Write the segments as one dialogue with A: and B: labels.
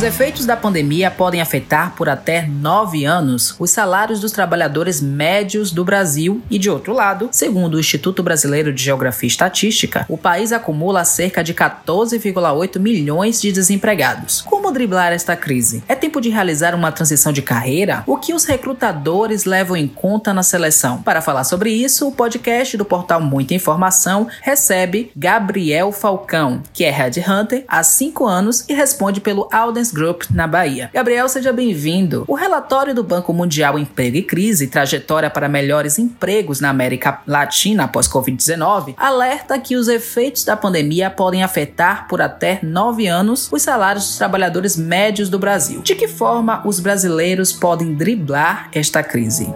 A: Os efeitos da pandemia podem afetar por até nove anos os salários dos trabalhadores médios do Brasil e, de outro lado, segundo o Instituto Brasileiro de Geografia e Estatística, o país acumula cerca de 14,8 milhões de desempregados. Como driblar esta crise? É tempo de realizar uma transição de carreira? O que os recrutadores levam em conta na seleção? Para falar sobre isso, o podcast do portal Muita Informação recebe Gabriel Falcão, que é Headhunter há cinco anos e responde pelo Aldens Group na Bahia. Gabriel, seja bem-vindo. O relatório do Banco Mundial Emprego e Crise, Trajetória para Melhores Empregos na América Latina após Covid-19, alerta que os efeitos da pandemia podem afetar por até nove anos os salários dos trabalhadores médios do Brasil. De que forma os brasileiros podem driblar esta crise?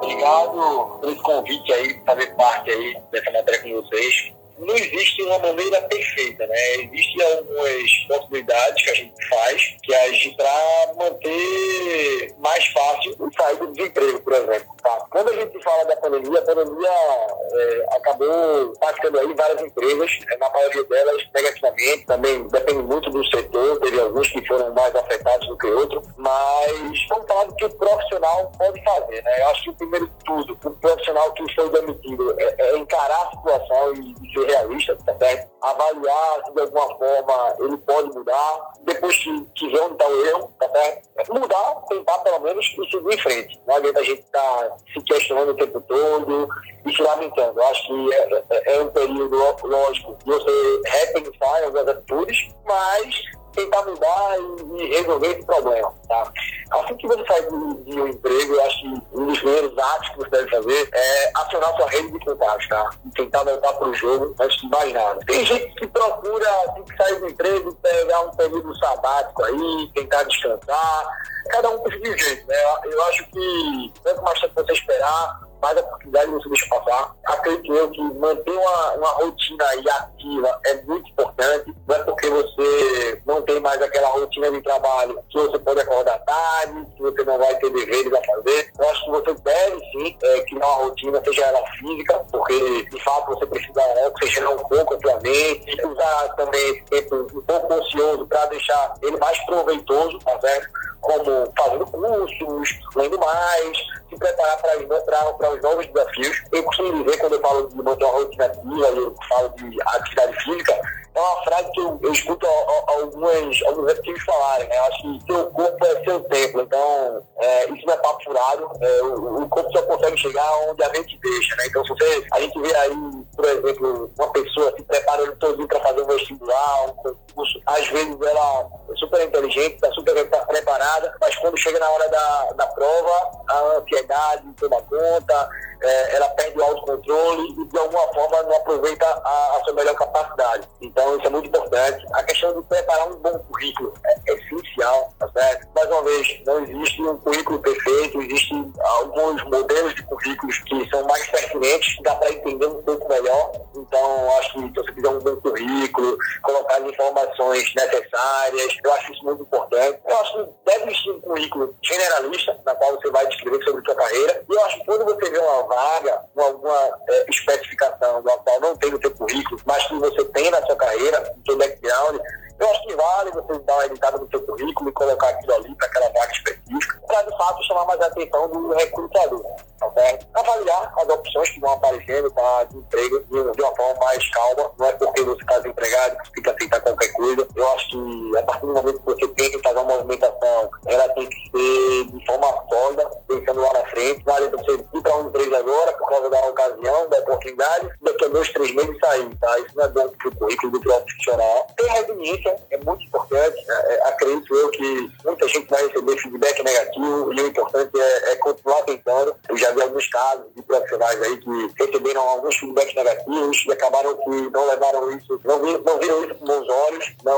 B: Obrigado esse convite aí, fazer parte aí dessa matéria com vocês não existe uma maneira perfeita, né? Existem algumas possibilidades que a gente faz, que é agir para manter mais fácil o sair do desemprego, por exemplo. Tá? Quando a gente fala da pandemia, a pandemia é, acabou impactando aí várias empresas, né? na maioria delas negativamente, também depende muito do setor, teve alguns que foram mais afetados do que outros, mas vamos falar do que o profissional pode fazer, né? Eu acho que o primeiro de tudo, o profissional que foi demitido é, é encarar a situação e, e ser realista, certo? Avaliar se de alguma forma ele pode mudar, depois que, vê onde está o erro, tá certo? Mudar, tentar pelo menos e seguir em frente. Não adianta a gente estar tá se questionando o tempo todo e se lamentando. Eu acho que é, é, é um período, lógico, de você repensar algumas atitudes, mas tentar mudar e, e, resolver esse problema, tá? Assim que você sai de, de, um emprego, eu acho que um dos primeiros atos que você deve fazer é acionar sua rede de contatos, tá? E tentar voltar para o jogo antes de mais nada. Tem gente que procura, assim que sair do emprego, pegar um período sabático aí, tentar descansar. Cada um com seu jeito, né? Eu acho que quanto mais tempo você esperar, mais oportunidade você deixa passar. Acredito eu que manter uma, uma rotina aí ativa é muito importante. Não é porque você não tem mais aquela rotina de trabalho que você pode acordar tarde, que você não vai ter deveres a fazer. Eu acho que você deve sim é, criar uma rotina, seja ela física, porque de fato você precisa oxigenar um pouco a sua mente, usar também tempo um pouco ocioso para deixar ele mais proveitoso, tá certo? Como fazendo cursos, lendo mais, se preparar para os novos desafios. Eu costumo dizer, quando eu falo de manter uma rotina ativa, eu falo de atividade física, é uma frase que eu, eu escuto alguns executivos falarem, né? Eu acho que seu corpo é seu templo, então é, isso não é papo furado, é, o, o, corpo só consegue chegar onde a gente deixa, né? Então se você, a gente vê aí, por exemplo, uma pessoa se preparando todo para fazer um vestibular, um concurso, às vezes ela super inteligente, está super preparada, mas quando chega na hora da, da prova, a ansiedade toma conta, é, ela perde o autocontrole e de alguma forma não aproveita a, a, sua melhor capacidade. Então isso é muito importante. A questão de preparar um bom currículo é essencial, tá certo? Mais uma vez, não existe um currículo perfeito, existem alguns modelos de currículos que são mais pertinentes, dá para entender um pouco melhor. Então acho que se você fizer um bom currículo, colocar as informações necessárias, eu acho isso muito importante. Eu acho que deve existir um currículo generalista, na qual você vai descrever sobre sua carreira. E eu acho que quando você vê uma vaga, alguma é, especificação da qual não tem no seu currículo, mas que você tem na sua carreira, no seu background, eu acho que vale você dar uma editada no seu currículo e colocar aquilo ali para aquela vaga para de fato chamar mais a atenção do recrutador. Tá certo? Avaliar as opções que vão aparecendo para de emprego de, uma forma mais calma. Não é porque você está desempregado que que aceitar qualquer coisa. Eu acho que a partir do momento que você tem que fazer uma movimentação, ela tem que ser de forma sólida, pensando lá na frente. Não adianta você ir para uma empresa agora por causa da ocasião, da oportunidade, daqui a dois, três meses sair. Tá? Isso não é bom para o currículo do profissional. Ter resiliência é muito importante. É, é, acredito eu que muita gente vai receber feedback negativo e o importante é, é continuar tentando. Eu já vi alguns casos de profissionais aí que receberam alguns feedbacks negativos e acabaram que não levaram isso, não, viram, não viram isso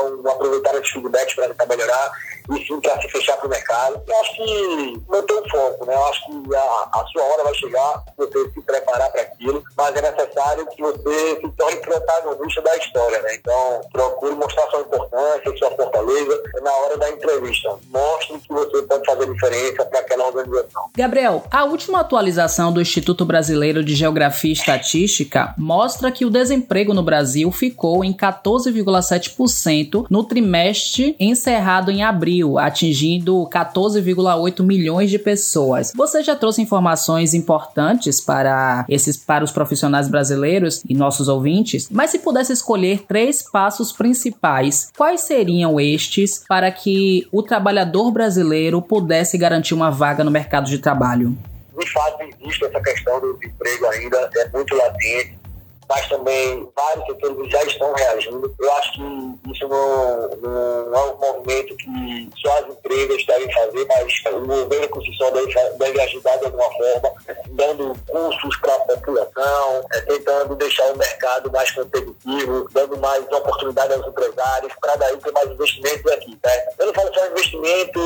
B: não, aproveitaram esses feedbacks para tentar melhorar e sim para se fechar para o mercado. Eu acho que manter o foco, né? Eu acho que a, a sua hora vai chegar, você se preparar para aquilo, mas é necessário que você se torne protagonista da história, né? Então, procure mostrar sua importância, sua fortaleza na hora da entrevista. Mostre que você pode fazer diferença para aquela organização.
A: Gabriel, a última atualização do Instituto Brasileiro de Geografia e Estatística mostra que o desemprego no Brasil ficou em 14,7% no trimestre encerrado em abril, atingindo 14,8 milhões de pessoas. Você já trouxe informações importantes para esses para os profissionais brasileiros e nossos ouvintes, mas se pudesse escolher três passos principais, quais seriam estes para que o trabalhador brasileiro pudesse garantir uma vaga no mercado de trabalho?
B: De fato, existe essa questão do emprego ainda, é muito latente mas também vários setores já estão reagindo. Eu acho que isso não, não é um movimento que só as empresas devem fazer, mas o governo só deve, deve ajudar de alguma forma, dando cursos para a população, é, tentando deixar o mercado mais competitivo, dando mais oportunidade aos empresários, para daí ter mais investimentos aqui. Né? Eu não falo só investimento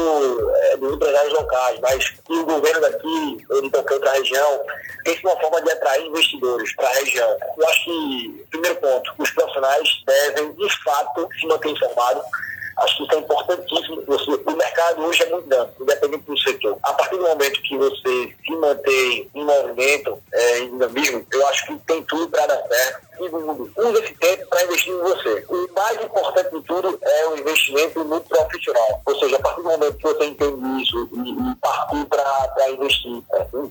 B: é, dos empresários locais, mas o governo daqui, ou de qualquer outra região, pense uma forma de atrair investidores para a região. Eu acho que, primeiro ponto, os profissionais devem, de fato, se manter informados Acho que isso é importantíssimo. Você, o mercado hoje é muito grande, independente do setor. A partir do momento que você se mantém em movimento, é, em dinamismo, eu acho que tem tudo para dar certo. Segundo, use esse tempo para investir em você. O mais importante de tudo é o investimento no profissional. Ou seja, a partir do momento que você entende isso e, e partir para investir é, em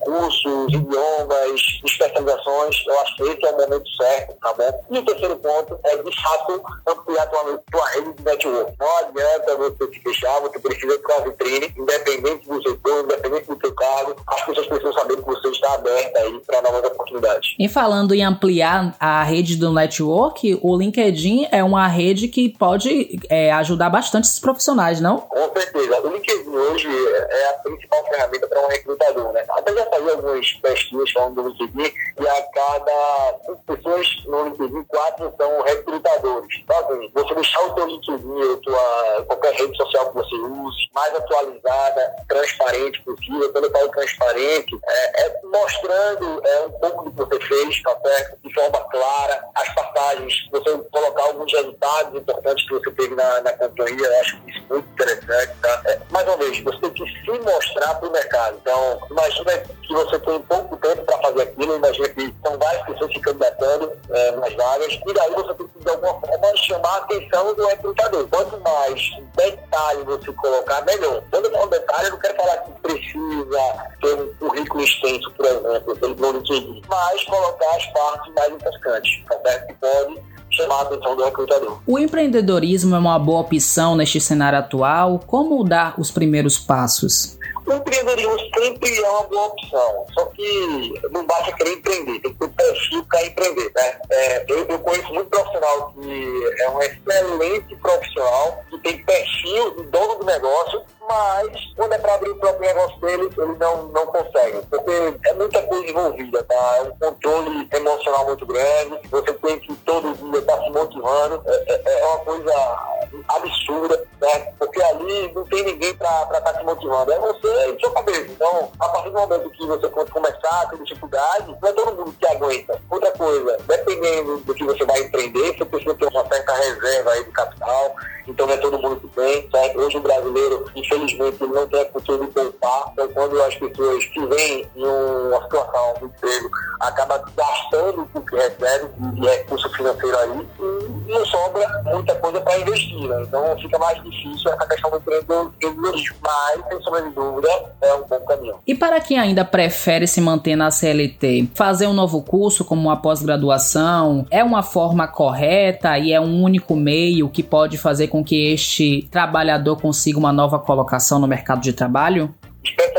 B: cursos, idiomas, especializações, eu acho que esse é o momento certo, tá bom? E o terceiro ponto é, de fato, ampliar tua, tua rede de network. Não adianta você se fechar, você precisa ter uma vitrine, independente do setor, independente do seu cargo, as pessoas precisam saber que você está aberto aí para novas oportunidades.
A: E falando em ampliar a rede do network, o LinkedIn é uma rede que pode é, ajudar bastante esses profissionais, não?
B: Com certeza. O LinkedIn hoje é a principal ferramenta para um recrutador, né? Até já fazer algumas pesquisas falando do LinkedIn e a cada cinco pessoas no LinkedIn, quatro são recrutadores. Então, assim, você deixar o seu LinkedIn ou tua, qualquer rede social que você use mais atualizada, transparente possível. Quando eu falo transparente, é, é mostrando é, um pouco do que você fez, tá certo? De forma clara, as passagens, você colocar alguns resultados importantes que você teve na, na companhia, eu acho isso muito interessante, tá? É, mais uma vez, você tem que se mostrar para o mercado. Então, imagina que você tem pouco tempo para fazer aquilo, imagina que são várias pessoas se candidatando é, nas vagas, e daí você tem que, de alguma forma, chamar a atenção do recrutador. Quanto mais detalhe você colocar, melhor. Quando eu falo detalhe, eu não quero falar que precisa ter um currículo extenso, por exemplo, pelo LinkedIn, mas colocar as partes mais importantes, tá? Que pode do recrutador.
A: O empreendedorismo é uma boa opção neste cenário atual? Como dar os primeiros passos?
B: O empreendedorismo sempre é uma boa opção, só que não basta querer empreender, tem que ter perfil para empreender. Né? É, eu, eu, conheço muito profissional que é um excelente profissional, que tem perfil de dono do negócio, mas quando é para abrir o próprio negócio dele, ele não, não consegue, porque é muita coisa envolvida, tá? É um controle emocional muito grande, você tem que todo dia estar tá se motivando, é, é, é, uma coisa absurda, né? Porque ali não tem ninguém para estar tá se motivando, é você cabeça. Então, a partir do momento que você começar a ter dificuldade, não é todo mundo que aguenta. Outra coisa, dependendo do que você vai empreender, você precisa ter uma certa reserva aí de capital, então não é todo mundo que tem, certo? Hoje o brasileiro, infelizmente, não tem a cultura de poupar. Então quando as pessoas que vêm em uma situação de emprego acabam gastando o que recebe de recurso financeiro aí e não sobra muita coisa para investir, né? Então fica mais difícil essa questão do empreendedorismo. Mas, sem sombra de dúvida, é um bom caminho.
A: E para quem ainda prefere se manter na CLT, fazer um novo curso como uma pós-graduação é uma forma correta e é um único meio que pode fazer com que este trabalhador consiga uma nova colocação no mercado de trabalho?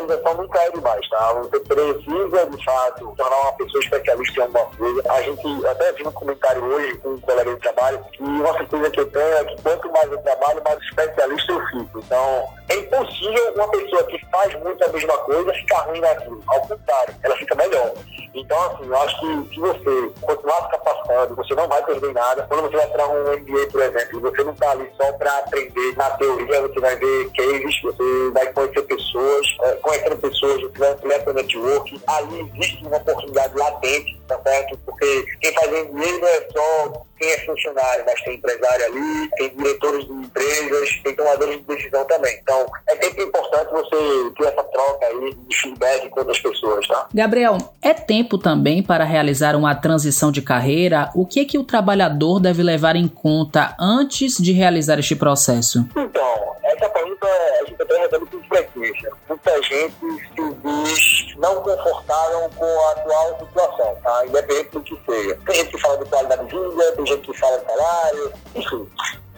B: Especialização nunca é demais, tá? Você precisa, de fato, tornar uma pessoa especialista em alguma coisa. A gente até viu um comentário hoje com um colega de trabalho que uma certeza que eu tenho é que quanto mais eu trabalho, mais especialista eu fico. Então, é impossível uma pessoa que faz muito a mesma coisa ficar ruim naquilo. Ao contrário, ela fica melhor. Então, assim, eu acho que se você continuar se capacitando, você não vai perder nada. Quando você vai para um MBA, por exemplo, você não está ali só para aprender na teoria, você vai ver cases, você vai conhecer pessoas, é, conhecendo pessoas, ampliar seu network. Ali existe uma oportunidade latente tá certo? Porque quem faz MBA não é só quem é funcionário, mas tem empresário ali, tem diretores de empresas, tem tomadores de decisão também. Então, é sempre importante você ter essa troca aí de feedback com outras pessoas, tá?
A: Gabriel, é tempo também para realizar uma transição de carreira? O que é que o trabalhador deve levar em conta antes de realizar este processo?
B: Então, essa pergunta a gente está recebendo com frequência. Muita gente se diz não confortável com a atual situação, tá? Independente do que seja. Tem gente que fala de qualidade de vida, tem gente que fala de salário, enfim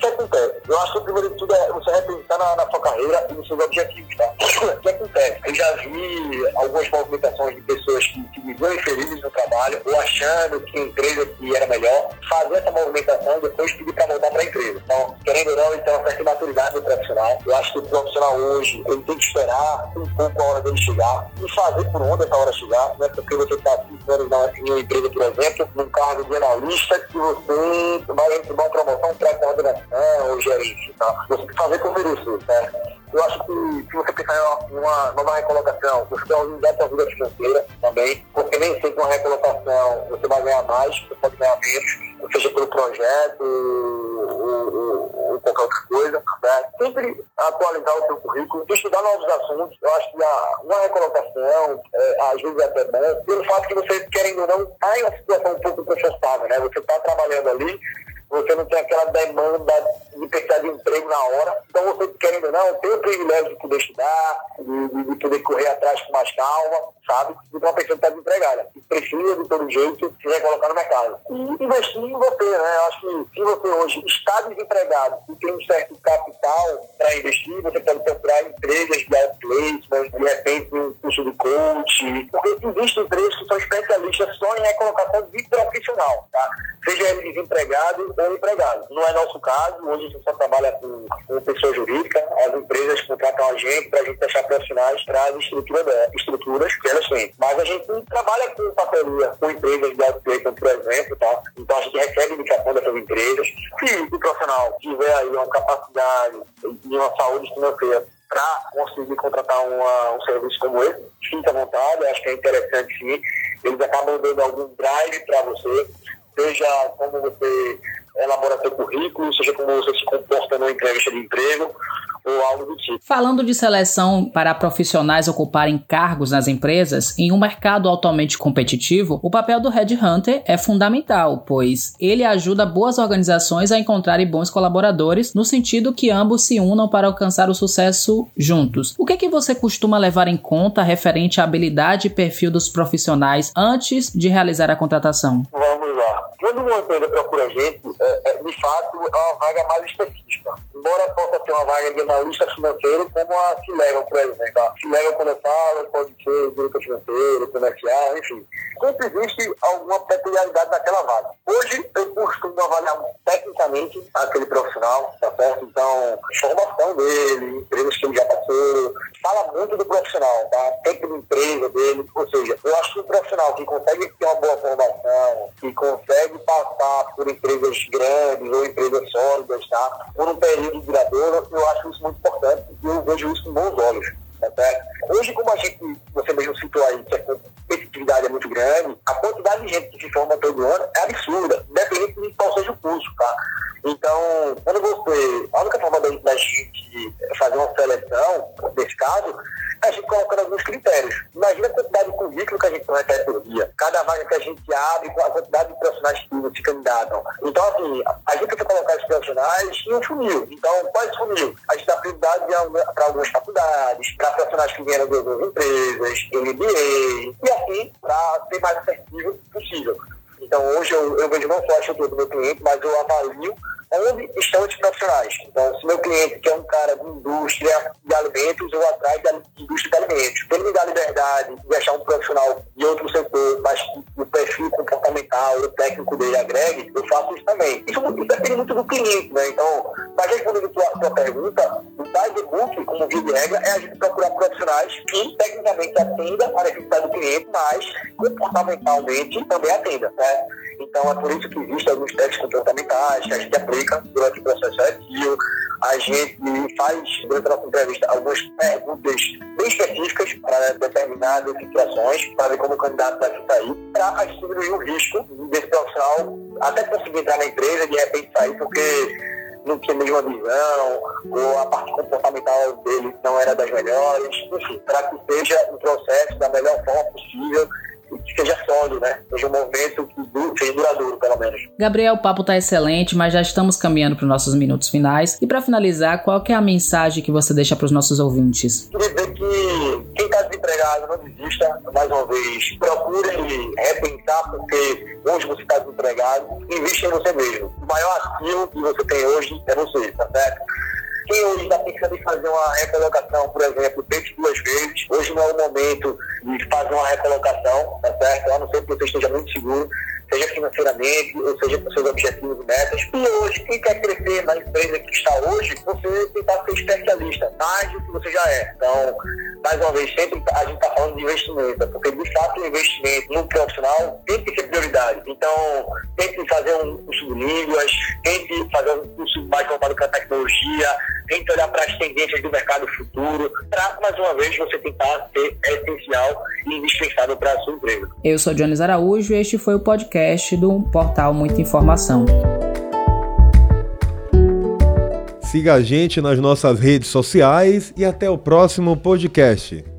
B: que acontece? Eu acho que o primeiro de tudo é você repensar na, na sua carreira e nos seus objetivos, tá? O que acontece? Eu já vi algumas movimentações de pessoas que se viviam infelizes no trabalho ou achando que a empresa que era melhor, fazer essa movimentação e depois pedir para voltar para a empresa. Então, querendo ou não, então, uma certa maturidade do profissional. Eu acho que o profissional hoje, ele tem que esperar um pouco a hora dele chegar e fazer por onde essa hora chegar. Não é porque você está na, uma empresa, por exemplo, num cargo de analista, que você vai receber uma promoção para coordenação né, o gerente, tá? Você tem que fazer como merecer, né? Eu acho que se você pensar em uma nova recolocação, você tem uma unidade da vida financeira também, porque nem sempre uma recolocação você vai ganhar mais, você pode ganhar menos, seja pelo projeto ou, ou, qualquer outra coisa. Né? Sempre atualizar o seu currículo, estudar novos assuntos. Eu acho que a, uma recolocação é, ajuda até bem, pelo fato que você, querendo ou não, está em uma situação um pouco confortável, né? Você está trabalhando ali, você não tem aquela demanda de precisar de emprego na hora. Então, você, querendo ou não, tem o privilégio de poder estudar, de, de poder correr atrás com mais calma, sabe? De uma pessoa que está desempregada, que precisa, de todo jeito, se recolocar no mercado. E investir em você, né? Eu acho que se você hoje está desempregado e tem um certo capital para investir, você pode procurar empresas de outplacement, de repente um curso de coach, porque existem empresas que são especialistas só em recolocação de profissional, tá? Seja ele desempregado ou empregado. Não é nosso caso, hoje a gente só trabalha com, com pessoa jurídica, as empresas contratam a gente para a gente achar profissionais para as estrutura estruturas que elas têm. Mas a gente trabalha com papelia, com empresas de outplacement, por exemplo, tá? Então a gente recebe indicação dessas empresas. Se o profissional tiver aí uma capacidade e uma saúde financeira para conseguir contratar uma, um serviço como esse, fica à vontade, acho que é interessante sim. Eles acabam dando algum drive para você, seja como você elabora seu currículo, seja como você se comporta numa entrevista de emprego ou algo do tipo.
A: Falando de seleção para profissionais ocuparem cargos nas empresas, em um mercado altamente competitivo, o papel do Headhunter é fundamental, pois ele ajuda boas organizações a encontrarem bons colaboradores no sentido que ambos se unam para alcançar o sucesso juntos. O que é que você costuma levar em conta referente à habilidade e perfil dos profissionais antes de realizar a contratação?
B: Lá. Quando uma empresa procura gente, é, é, de fato, é uma vaga mais específica. Embora possa ter uma vaga de analista financeiro, como a Cilevel, por exemplo. A Cilevel, quando eu falo, pode ser diretor financeiro, comercial, enfim. Sempre existe alguma peculiaridade naquela vaga. Hoje, eu costumo avaliar tecnicamente aquele profissional, tá certo? Então, formação dele, empresas que ele já passou, fala muito do profissional, tá? Tempo de empresa dele, ou seja, eu acho que o profissional que consegue ter uma boa formação, que consegue passar por empresas grandes ou empresas sólidas, tá? Por um período eu acho isso muito importante e eu vejo isso com bons olhos. Tá certo? Hoje, como a gente, você mesmo citou aí, que a competitividade é muito grande, a quantidade de gente que se forma todo ano é absurda, independente de qual seja o curso, tá? Então, quando você. A única forma da gente fazer uma seleção, nesse caso, a gente colocando alguns critérios. Imagina a quantidade de currículo que a gente recebe por dia, cada vaga que a gente abre, com a quantidade de profissionais que se candidatam. Então, assim, a gente precisa colocar esses profissionais em um funil. Então, esse funil? A gente dá prioridade para algumas faculdades, para profissionais que vieram de outras empresas, MBA, e assim, para ser mais efetivo possível. Então, hoje eu, eu vejo não só a estrutura do meu cliente, mas eu avalio onde estão esses profissionais. Então, se meu cliente que é um cara de indústria de alimentos, eu atrás da indústria de alimentos. Se ele me dá liberdade de achar um profissional de outro setor, mas o perfil comportamental, o técnico dele agregue, eu faço isso também. Isso depende muito do cliente, né? Então, mas respondendo a tua pergunta, o guidebook, como via de regra, é a gente procurar profissionais que tecnicamente atendam a necessidade do cliente, mas comportamentalmente também atenda, né? Então, é por isso que existem alguns testes comportamentais que a gente aplica durante o processo seletivo, a gente faz, durante a nossa entrevista, algumas perguntas bem específicas para determinadas situações, para ver como o candidato vai se sair, para diminuir o risco desse profissional até conseguir entrar na empresa e de repente sair, porque não tinha a mesma visão, ou a parte comportamental dele não era das melhores, enfim, para que seja um processo da melhor forma possível que seja sólido, né? Seja um movimento que seja duradouro, pelo menos.
A: Gabriel, o papo tá excelente, mas já estamos caminhando para os nossos minutos finais. E para finalizar, qual é a mensagem que você deixa para os nossos ouvintes?
B: Queria dizer que quem está desempregado não desista, mais uma vez. Procure repensar, porque hoje você está desempregado, invista em você mesmo. O maior ativo que você tem hoje é você, tá certo? Quem hoje está pensando em fazer uma recolocação, por exemplo, pense duas vezes. Hoje não é o momento de fazer uma recolocação, tá certo? A não ser que você esteja muito seguro seja financeiramente, ou seja com seus objetivos e metas. E hoje, quem quer crescer na empresa que está hoje, você tentar ser especialista, mais do que você já é. Então, mais uma vez, sempre a gente está falando de investimento, porque de fato o investimento no profissional tem que ser prioridade. Então, tente fazer um curso de línguas, tente fazer um curso mais voltado para a tecnologia, tente olhar para as tendências do mercado futuro, para, mais uma vez, você tentar ser essencial e indispensável para a sua empresa.
A: Eu sou Jones Araújo e este foi o podcast podcast do portal Muita Informação.
C: Siga a gente nas nossas redes sociais e até o próximo podcast.